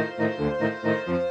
Música